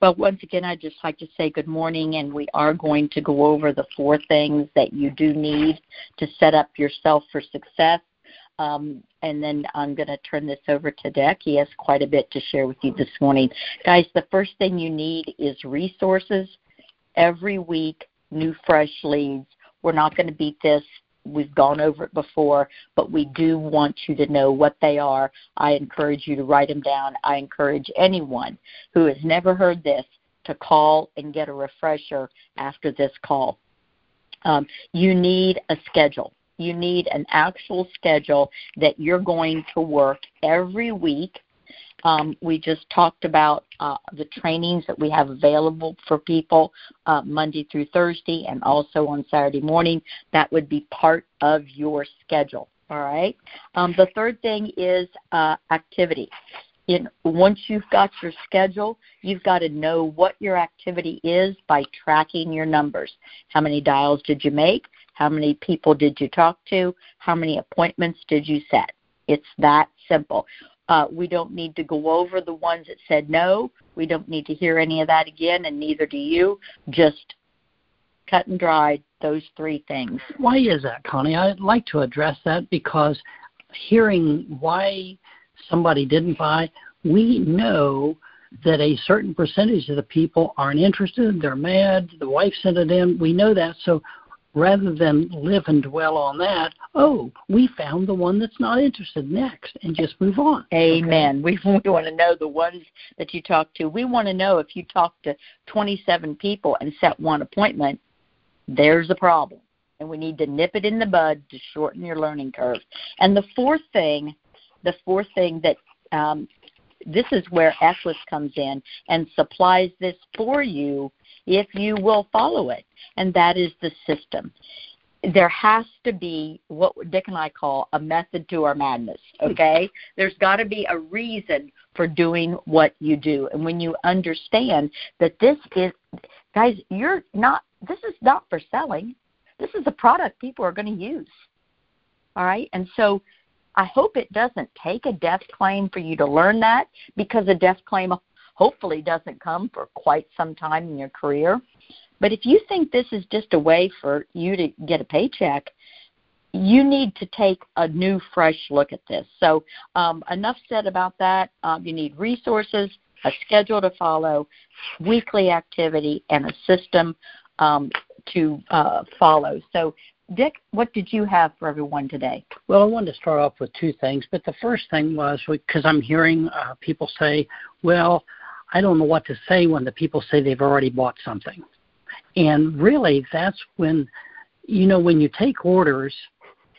Well, once again, I'd just like to say good morning, and we are going to go over the four things that you do need to set up yourself for success. Um, and then I'm going to turn this over to Dick. He has quite a bit to share with you this morning. Guys, the first thing you need is resources. Every week, new fresh leads. We're not going to beat this we've gone over it before, but we do want you to know what they are. I encourage you to write them down. I encourage anyone who has never heard this to call and get a refresher after this call. Um, you need a schedule. You need an actual schedule that you're going to work every week um, we just talked about uh, the trainings that we have available for people uh, Monday through Thursday and also on Saturday morning. That would be part of your schedule. All right. Um, the third thing is uh, activity. Once you've got your schedule, you've got to know what your activity is by tracking your numbers. How many dials did you make? How many people did you talk to? How many appointments did you set? It's that simple. Uh, we don't need to go over the ones that said no. We don't need to hear any of that again, and neither do you. Just cut and dried those three things. Why is that, Connie? I'd like to address that because hearing why somebody didn't buy, we know that a certain percentage of the people aren't interested, they're mad, the wife sent it in. We know that. So rather than live and dwell on that, oh, we found the one that's not interested next and just move on. Amen. Okay? We, want to know the ones that you talk to. We want to know if you talk to 27 people and set one appointment, there's a problem. And we need to nip it in the bud to shorten your learning curve. And the fourth thing, the fourth thing that um, this is where Equis comes in and supplies this for you if you will follow it, and that is the system. There has to be what Dick and I call a method to our madness, okay? There's got to be a reason for doing what you do. And when you understand that this is, guys, you're not, this is not for selling. This is a product people are going to use. All right? And so I hope it doesn't take a death claim for you to learn that because a death claim hopefully doesn't come for quite some time in your career. But if you think this is just a way for you to get a paycheck, you need to take a new, fresh look at this. So, um, enough said about that. Um, you need resources, a schedule to follow, weekly activity, and a system um, to uh, follow. So, Dick, what did you have for everyone today? Well, I wanted to start off with two things, but the first thing was because I'm hearing uh, people say, well, I don't know what to say when the people say they've already bought something. And really, that's when, you know, when you take orders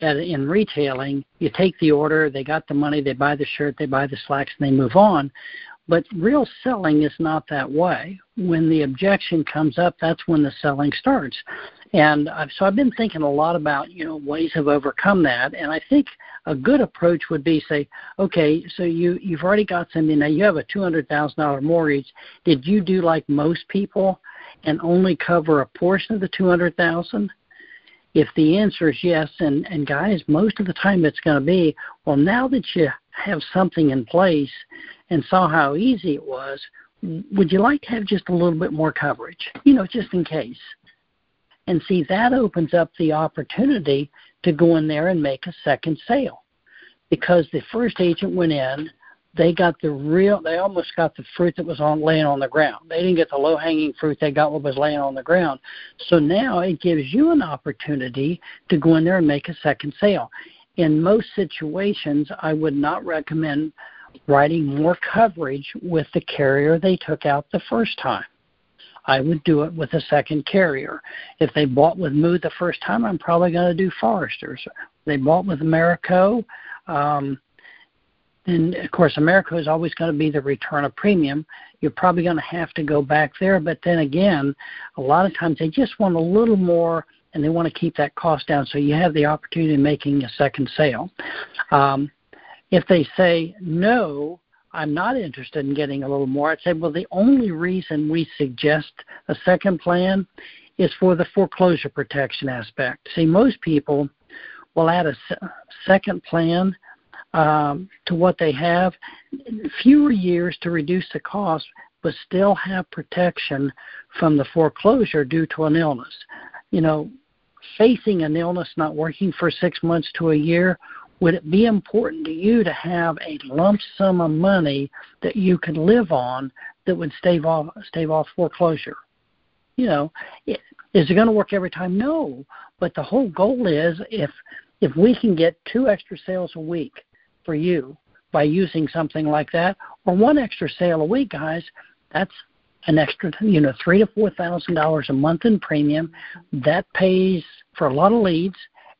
at, in retailing, you take the order, they got the money, they buy the shirt, they buy the slacks, and they move on. But real selling is not that way. When the objection comes up, that's when the selling starts. And I've, so I've been thinking a lot about you know ways of overcome that. And I think a good approach would be say, okay, so you you've already got something now. You have a two hundred thousand dollar mortgage. Did you do like most people and only cover a portion of the two hundred thousand? If the answer is yes, and and guys, most of the time it's going to be well. Now that you have something in place and saw how easy it was, would you like to have just a little bit more coverage? You know, just in case. And see, that opens up the opportunity to go in there and make a second sale. Because the first agent went in, they got the real, they almost got the fruit that was on laying on the ground. They didn't get the low hanging fruit, they got what was laying on the ground. So now it gives you an opportunity to go in there and make a second sale. In most situations, I would not recommend writing more coverage with the carrier they took out the first time. I would do it with a second carrier. If they bought with Mood the first time, I'm probably going to do Foresters. They bought with Americo, um, and of course, Americo is always going to be the return of premium. You're probably going to have to go back there. But then again, a lot of times they just want a little more and they want to keep that cost down. So you have the opportunity of making a second sale. Um, if they say no, I'm not interested in getting a little more, I'd say, well, the only reason we suggest a second plan is for the foreclosure protection aspect. See, most people will add a second plan um, to what they have, fewer years to reduce the cost, but still have protection from the foreclosure due to an illness. You know, facing an illness, not working for six months to a year, would it be important to you to have a lump sum of money that you could live on that would stave off stave off foreclosure? You know, it, is it going to work every time? No, but the whole goal is if if we can get two extra sales a week for you by using something like that, or one extra sale a week, guys, that's an extra, you know, three to four thousand dollars a month in premium. That pays for a lot of leads,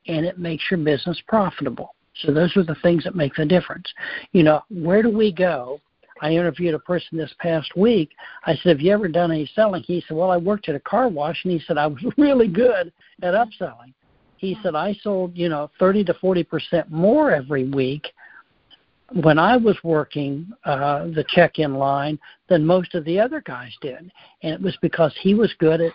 and it makes your business profitable. So those are the things that make the difference. You know, where do we go? I interviewed a person this past week. I said, "Have you ever done any selling?" He said, "Well, I worked at a car wash," and he said, "I was really good at upselling." He said, "I sold, you know, 30 to 40 percent more every week when I was working uh, the check-in line than most of the other guys did, and it was because he was good at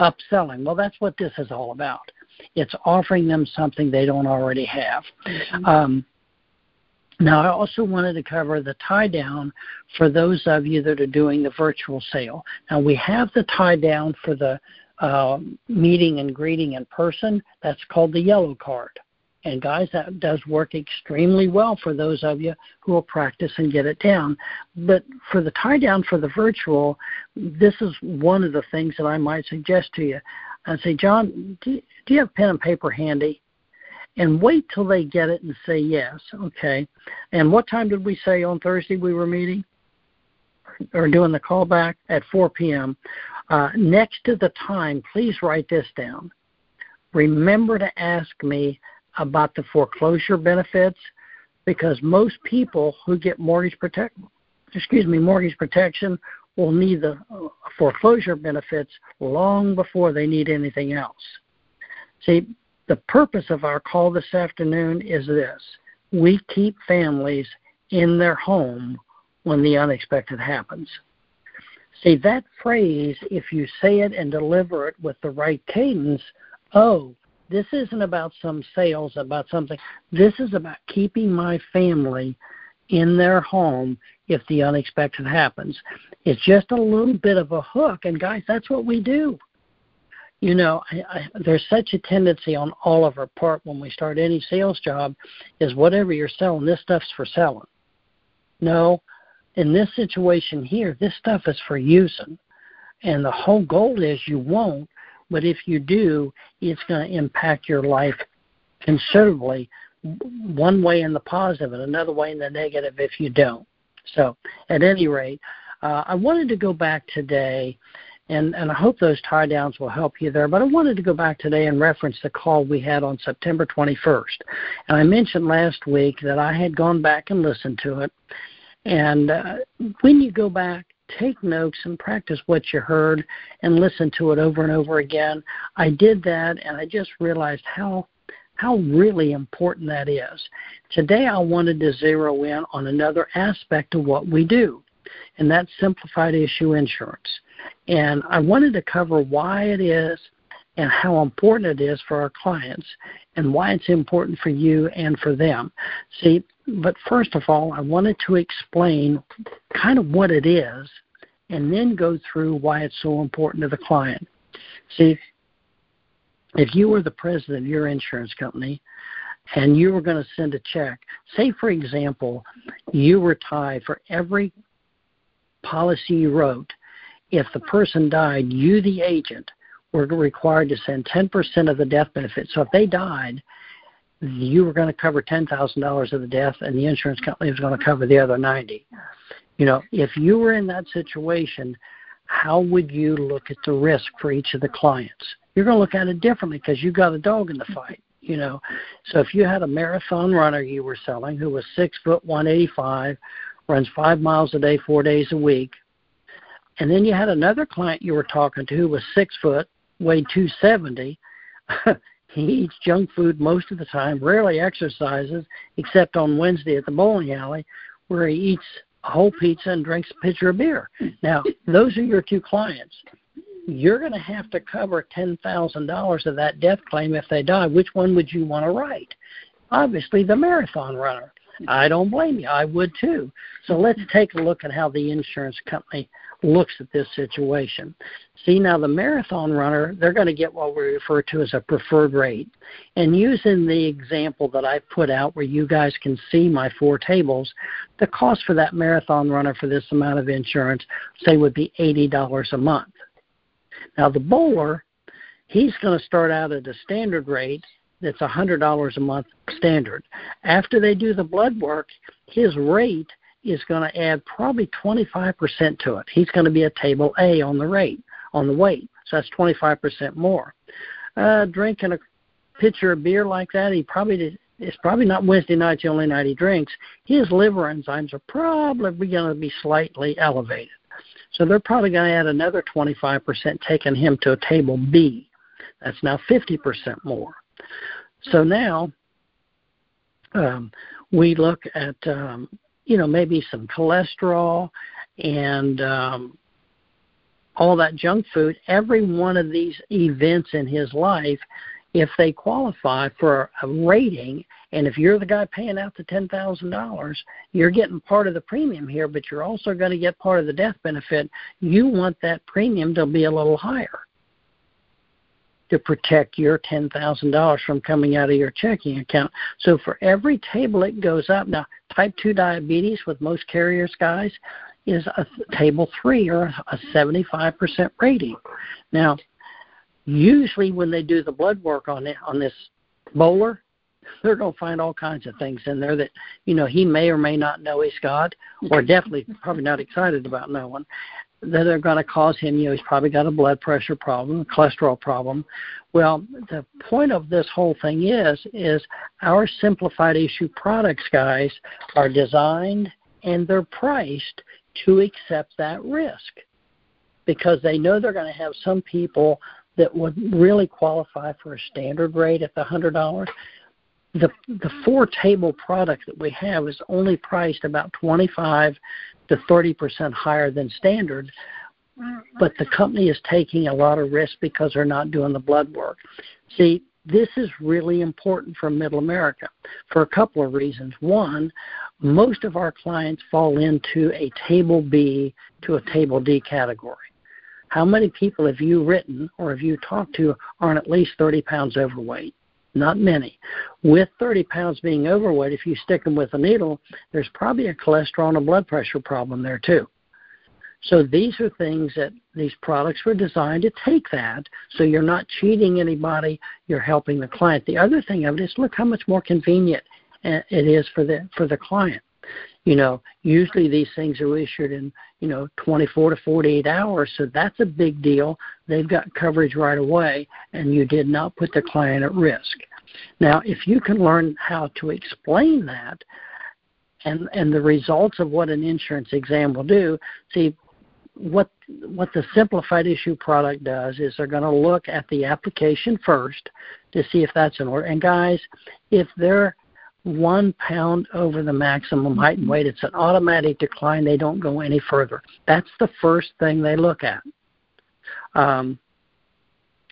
upselling. Well, that's what this is all about. It's offering them something they don't already have. Mm-hmm. Um, now, I also wanted to cover the tie down for those of you that are doing the virtual sale. Now, we have the tie down for the uh, meeting and greeting in person. That's called the yellow card. And guys, that does work extremely well for those of you who will practice and get it down. But for the tie down for the virtual, this is one of the things that I might suggest to you. I say, John, do, do you have pen and paper handy? And wait till they get it and say yes. Okay. And what time did we say on Thursday we were meeting? Or doing the callback at 4 p.m. Uh, next to the time, please write this down. Remember to ask me about the foreclosure benefits because most people who get mortgage protect excuse me mortgage protection will need the uh, foreclosure benefits long before they need anything else. See, the purpose of our call this afternoon is this. We keep families in their home when the unexpected happens. See, that phrase, if you say it and deliver it with the right cadence, oh, this isn't about some sales, about something. This is about keeping my family in their home if the unexpected happens. It's just a little bit of a hook, and guys, that's what we do. You know, I, I, there's such a tendency on all of our part when we start any sales job is whatever you're selling, this stuff's for selling. No, in this situation here, this stuff is for using. And the whole goal is you won't, but if you do, it's going to impact your life considerably, one way in the positive and another way in the negative if you don't. So, at any rate, uh, I wanted to go back today, and, and I hope those tie downs will help you there, but I wanted to go back today and reference the call we had on September 21st. And I mentioned last week that I had gone back and listened to it. And uh, when you go back take notes and practice what you heard and listen to it over and over again. I did that and I just realized how how really important that is. Today I wanted to zero in on another aspect of what we do, and that's simplified issue insurance. And I wanted to cover why it is and how important it is for our clients and why it's important for you and for them. See, but first of all, I wanted to explain kind of what it is and then go through why it's so important to the client. See, if you were the president of your insurance company and you were going to send a check, say, for example, you were tied for every policy you wrote, if the person died, you, the agent, were required to send 10% of the death benefit. So if they died, you were going to cover $10,000 of the death, and the insurance company was going to cover the other 90. You know, if you were in that situation, how would you look at the risk for each of the clients? You're going to look at it differently because you got a dog in the fight. You know, so if you had a marathon runner you were selling who was six foot one eighty five, runs five miles a day, four days a week, and then you had another client you were talking to who was six foot, weighed two seventy. he eats junk food most of the time, rarely exercises, except on Wednesday at the bowling alley, where he eats a whole pizza and drinks a pitcher of beer. Now, those are your two clients. You're going to have to cover $10,000 of that death claim if they die. Which one would you want to write? Obviously, the marathon runner. I don't blame you. I would too. So let's take a look at how the insurance company looks at this situation. See, now the marathon runner, they're going to get what we refer to as a preferred rate. And using the example that I put out where you guys can see my four tables, the cost for that marathon runner for this amount of insurance, say, would be $80 a month. Now, the bowler, he's going to start out at a standard rate that's $100 a month standard. After they do the blood work, his rate is going to add probably 25% to it. He's going to be a table A on the rate, on the weight. So that's 25% more. Uh, drinking a pitcher of beer like that, he probably did, it's probably not Wednesday night the only night he drinks. His liver enzymes are probably going to be slightly elevated. So they're probably going to add another 25%, taking him to a table B. That's now 50% more. So now um, we look at um, you know maybe some cholesterol and um, all that junk food. Every one of these events in his life, if they qualify for a rating, and if you're the guy paying out the ten thousand dollars, you're getting part of the premium here, but you're also going to get part of the death benefit. You want that premium to be a little higher to protect your $10,000 from coming out of your checking account. So for every table it goes up, now type 2 diabetes with most carriers, guys, is a table 3 or a 75% rating. Now, usually when they do the blood work on it on this bowler, they're going to find all kinds of things in there that you know he may or may not know he's got, or definitely probably not excited about knowing that are going to cause him, you know, he's probably got a blood pressure problem, a cholesterol problem. Well, the point of this whole thing is, is our simplified issue products, guys, are designed and they're priced to accept that risk because they know they're going to have some people that would really qualify for a standard rate at the hundred dollars. The the four table product that we have is only priced about twenty five to 30% higher than standard, but the company is taking a lot of risk because they're not doing the blood work. See, this is really important for middle America for a couple of reasons. One, most of our clients fall into a table B to a table D category. How many people have you written or have you talked to aren't at least 30 pounds overweight? not many. With 30 pounds being overweight, if you stick them with a needle, there's probably a cholesterol and a blood pressure problem there too. So these are things that these products were designed to take that. So you're not cheating anybody, you're helping the client. The other thing of it is look how much more convenient it is for the for the client. You know, usually these things are issued in, you know, 24 to 48 hours, so that's a big deal. They've got coverage right away, and you did not put the client at risk. Now, if you can learn how to explain that and, and the results of what an insurance exam will do, see, what what the simplified issue product does is they're going to look at the application first to see if that's in order. And guys, if they're one pound over the maximum height and weight, it's an automatic decline. They don't go any further. That's the first thing they look at. Um,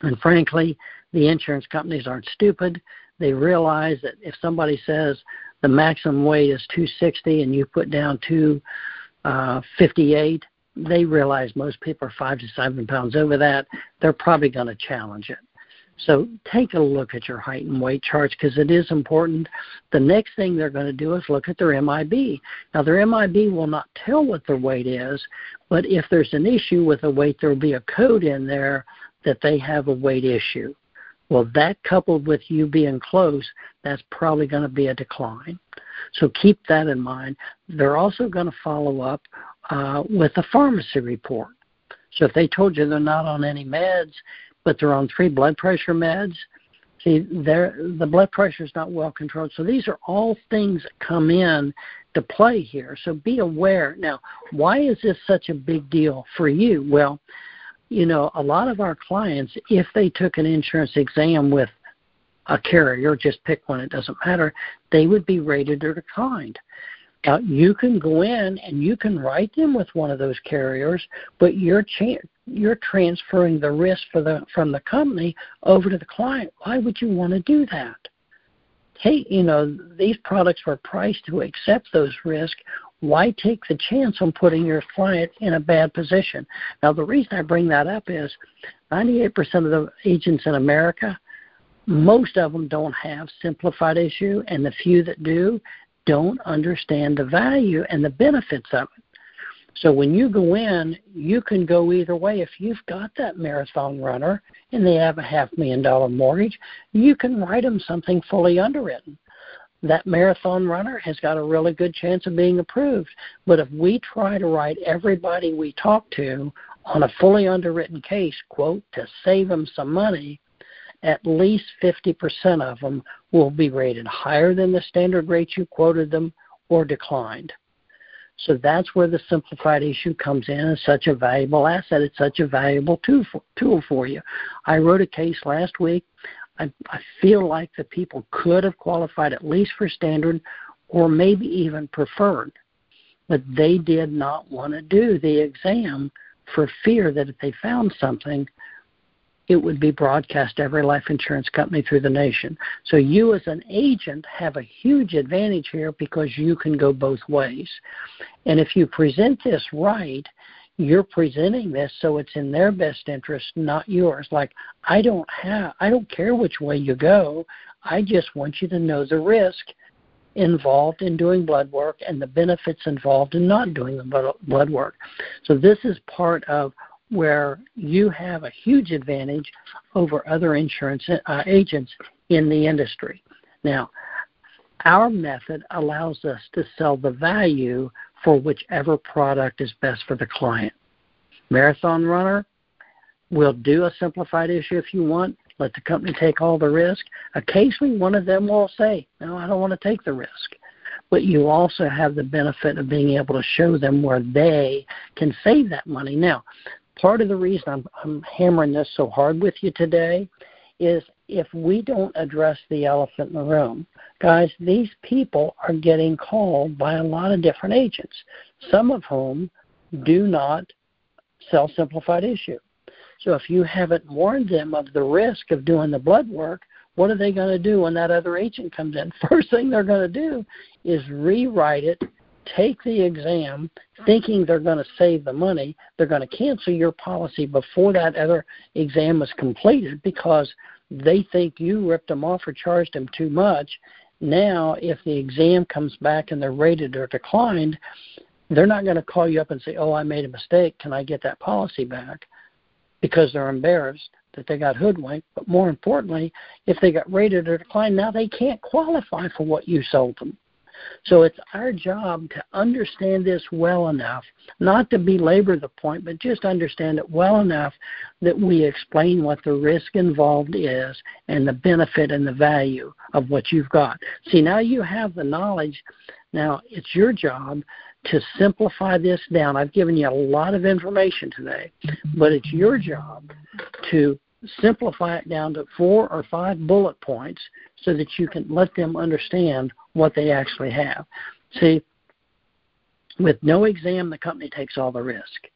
and frankly, the insurance companies aren't stupid. They realize that if somebody says the maximum weight is 260 and you put down 258, uh, they realize most people are five to seven pounds over that. They're probably going to challenge it. So take a look at your height and weight charts because it is important. The next thing they're going to do is look at their MIB. Now, their MIB will not tell what their weight is, but if there's an issue with the weight, there will be a code in there that they have a weight issue. Well, that coupled with you being close, that's probably going to be a decline. So keep that in mind. They're also going to follow up uh, with a pharmacy report. So if they told you they're not on any meds, but they're on three blood pressure meds. See, the blood pressure is not well controlled. So these are all things that come in to play here. So be aware. Now, why is this such a big deal for you? Well, you know, a lot of our clients, if they took an insurance exam with a carrier, just pick one, it doesn't matter, they would be rated or declined. Now, you can go in and you can write them with one of those carriers, but you're cha- you're transferring the risk for the from the company over to the client. Why would you want to do that? hey, you know, these products were priced to accept those risks. Why take the chance on putting your client in a bad position? Now, the reason I bring that up is 98% of the agents in America, most of them don't have simplified issue, and the few that do don't understand the value and the benefits of it. So when you go in, you can go either way. If you've got that marathon runner and they have a half million dollar mortgage, you can write them something fully underwritten. That marathon runner has got a really good chance of being approved. But if we try to write everybody we talk to on a fully underwritten case, quote, to save them some money, at least 50% of them will be rated higher than the standard rate you quoted them or declined. So that's where the simplified issue comes in as such a valuable asset. It's such a valuable tool for, tool for you. I wrote a case last week. I, I feel like the people could have qualified at least for standard or maybe even preferred, but they did not want to do the exam for fear that if they found something, it would be broadcast every life insurance company through the nation. So you as an agent have a huge advantage here because you can go both ways. And if you present this right, you're presenting this so it's in their best interest, not yours. Like I don't have I don't care which way you go. I just want you to know the risk involved in doing blood work and the benefits involved in not doing the blood work. So this is part of where you have a huge advantage over other insurance uh, agents in the industry. Now, our method allows us to sell the value for whichever product is best for the client. Marathon Runner we'll do a simplified issue if you want. Let the company take all the risk. Occasionally, one of them will say, No, I don't want to take the risk. But you also have the benefit of being able to show them where they can save that money. Now, part of the reason I'm, I'm hammering this so hard with you today is if we don't address the elephant in the room, guys, these people are getting called by a lot of different agents, some of whom do not sell simplified issue. So if you haven't warned them of the risk of doing the blood work, what are they going to do when that other agent comes in? First thing they're going to do is rewrite it take the exam thinking they're going to save the money, they're going to cancel your policy before that other exam is completed because they think you ripped them off or charged them too much. Now, if the exam comes back and they're rated or declined, they're not going to call you up and say, Oh, I made a mistake. Can I get that policy back? Because they're embarrassed that they got hoodwinked. But more importantly, if they got rated or declined, now they can't qualify for what you sold them. So it's our job to understand this well enough, not to belabor the point, but just understand it well enough that we explain what the risk involved is and the benefit and the value of what you've got. See, now you have the knowledge. Now it's your job to simplify this down. I've given you a lot of information today, but it's your job to simplify it down to four or five bullet points so that you can let them understand what they actually have. See, with no exam, the company takes all the risk.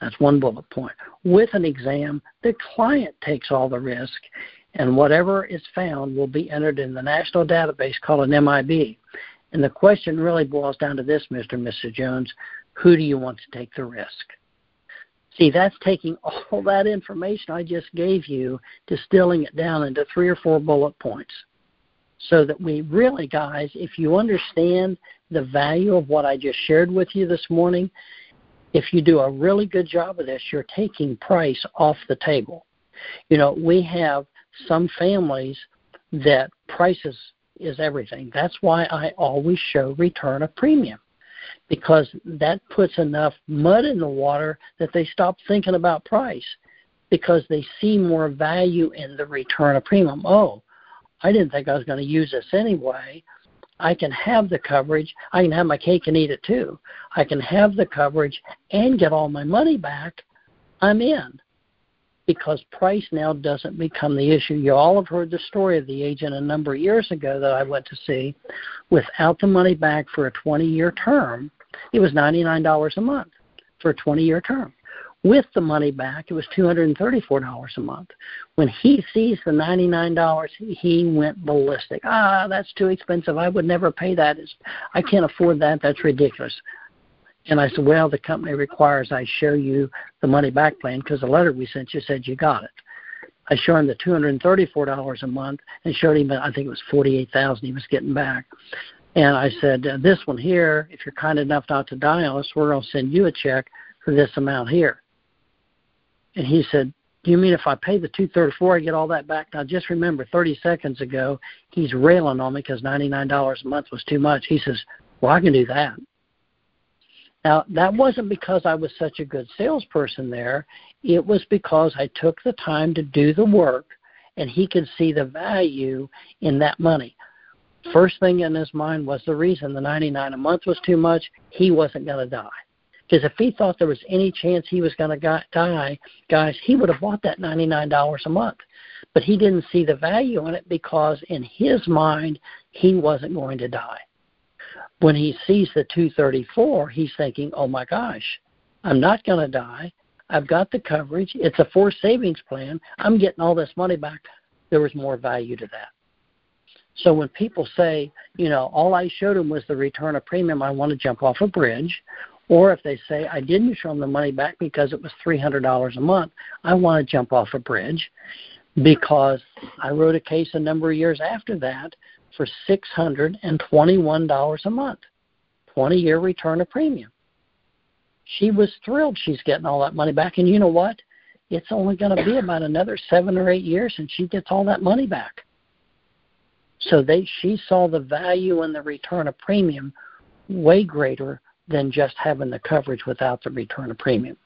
That's one bullet point. With an exam, the client takes all the risk, and whatever is found will be entered in the national database called an MIB. And the question really boils down to this, Mr. and Mrs. Jones who do you want to take the risk? See, that's taking all that information I just gave you, distilling it down into three or four bullet points so that we really, guys, if you understand the value of what I just shared with you this morning, if you do a really good job of this, you're taking price off the table. You know, we have some families that prices is everything. That's why I always show return of premium because that puts enough mud in the water that they stop thinking about price because they see more value in the return of premium. Oh, I didn't think I was going to use this anyway. I can have the coverage. I can have my cake and eat it too. I can have the coverage and get all my money back. I'm in because price now doesn't become the issue. You all have heard the story of the agent a number of years ago that I went to see. Without the money back for a 20 year term, it was $99 a month for a 20 year term. With the money back, it was $234 a month. When he sees the $99, he went ballistic. Ah, that's too expensive. I would never pay that. It's, I can't afford that. That's ridiculous. And I said, well, the company requires I show you the money back plan because the letter we sent you said you got it. I showed him the $234 a month and showed him, I think it was 48000 he was getting back. And I said, uh, this one here, if you're kind enough not to dial us, we're going to send you a check for this amount here. And he said, do you mean if I pay the 234 I get all that back? Now just remember 30 seconds ago, he's railing on me because $99 a month was too much. He says, well, I can do that. Now, that wasn't because I was such a good salesperson there. It was because I took the time to do the work and he could see the value in that money. First thing in his mind was the reason the 99 a month was too much, he wasn't going to die. Because if he thought there was any chance he was going to die, guys, he would have bought that $99 a month. But he didn't see the value in it because in his mind, he wasn't going to die. When he sees the 234, he's thinking, oh my gosh, I'm not going to die. I've got the coverage. It's a forced savings plan. I'm getting all this money back. There was more value to that. So when people say, you know, all I showed them was the return of premium, I want to jump off a bridge, or if they say I didn't show them the money back because it was $300 a month, I want to jump off a bridge because I wrote a case a number of years after that for $621 a month, 20 year return of premium. She was thrilled she's getting all that money back. And you know what? It's only going to be about another seven or eight years and she gets all that money back. So they she saw the value in the return of premium way greater than just having the coverage without the return of premium.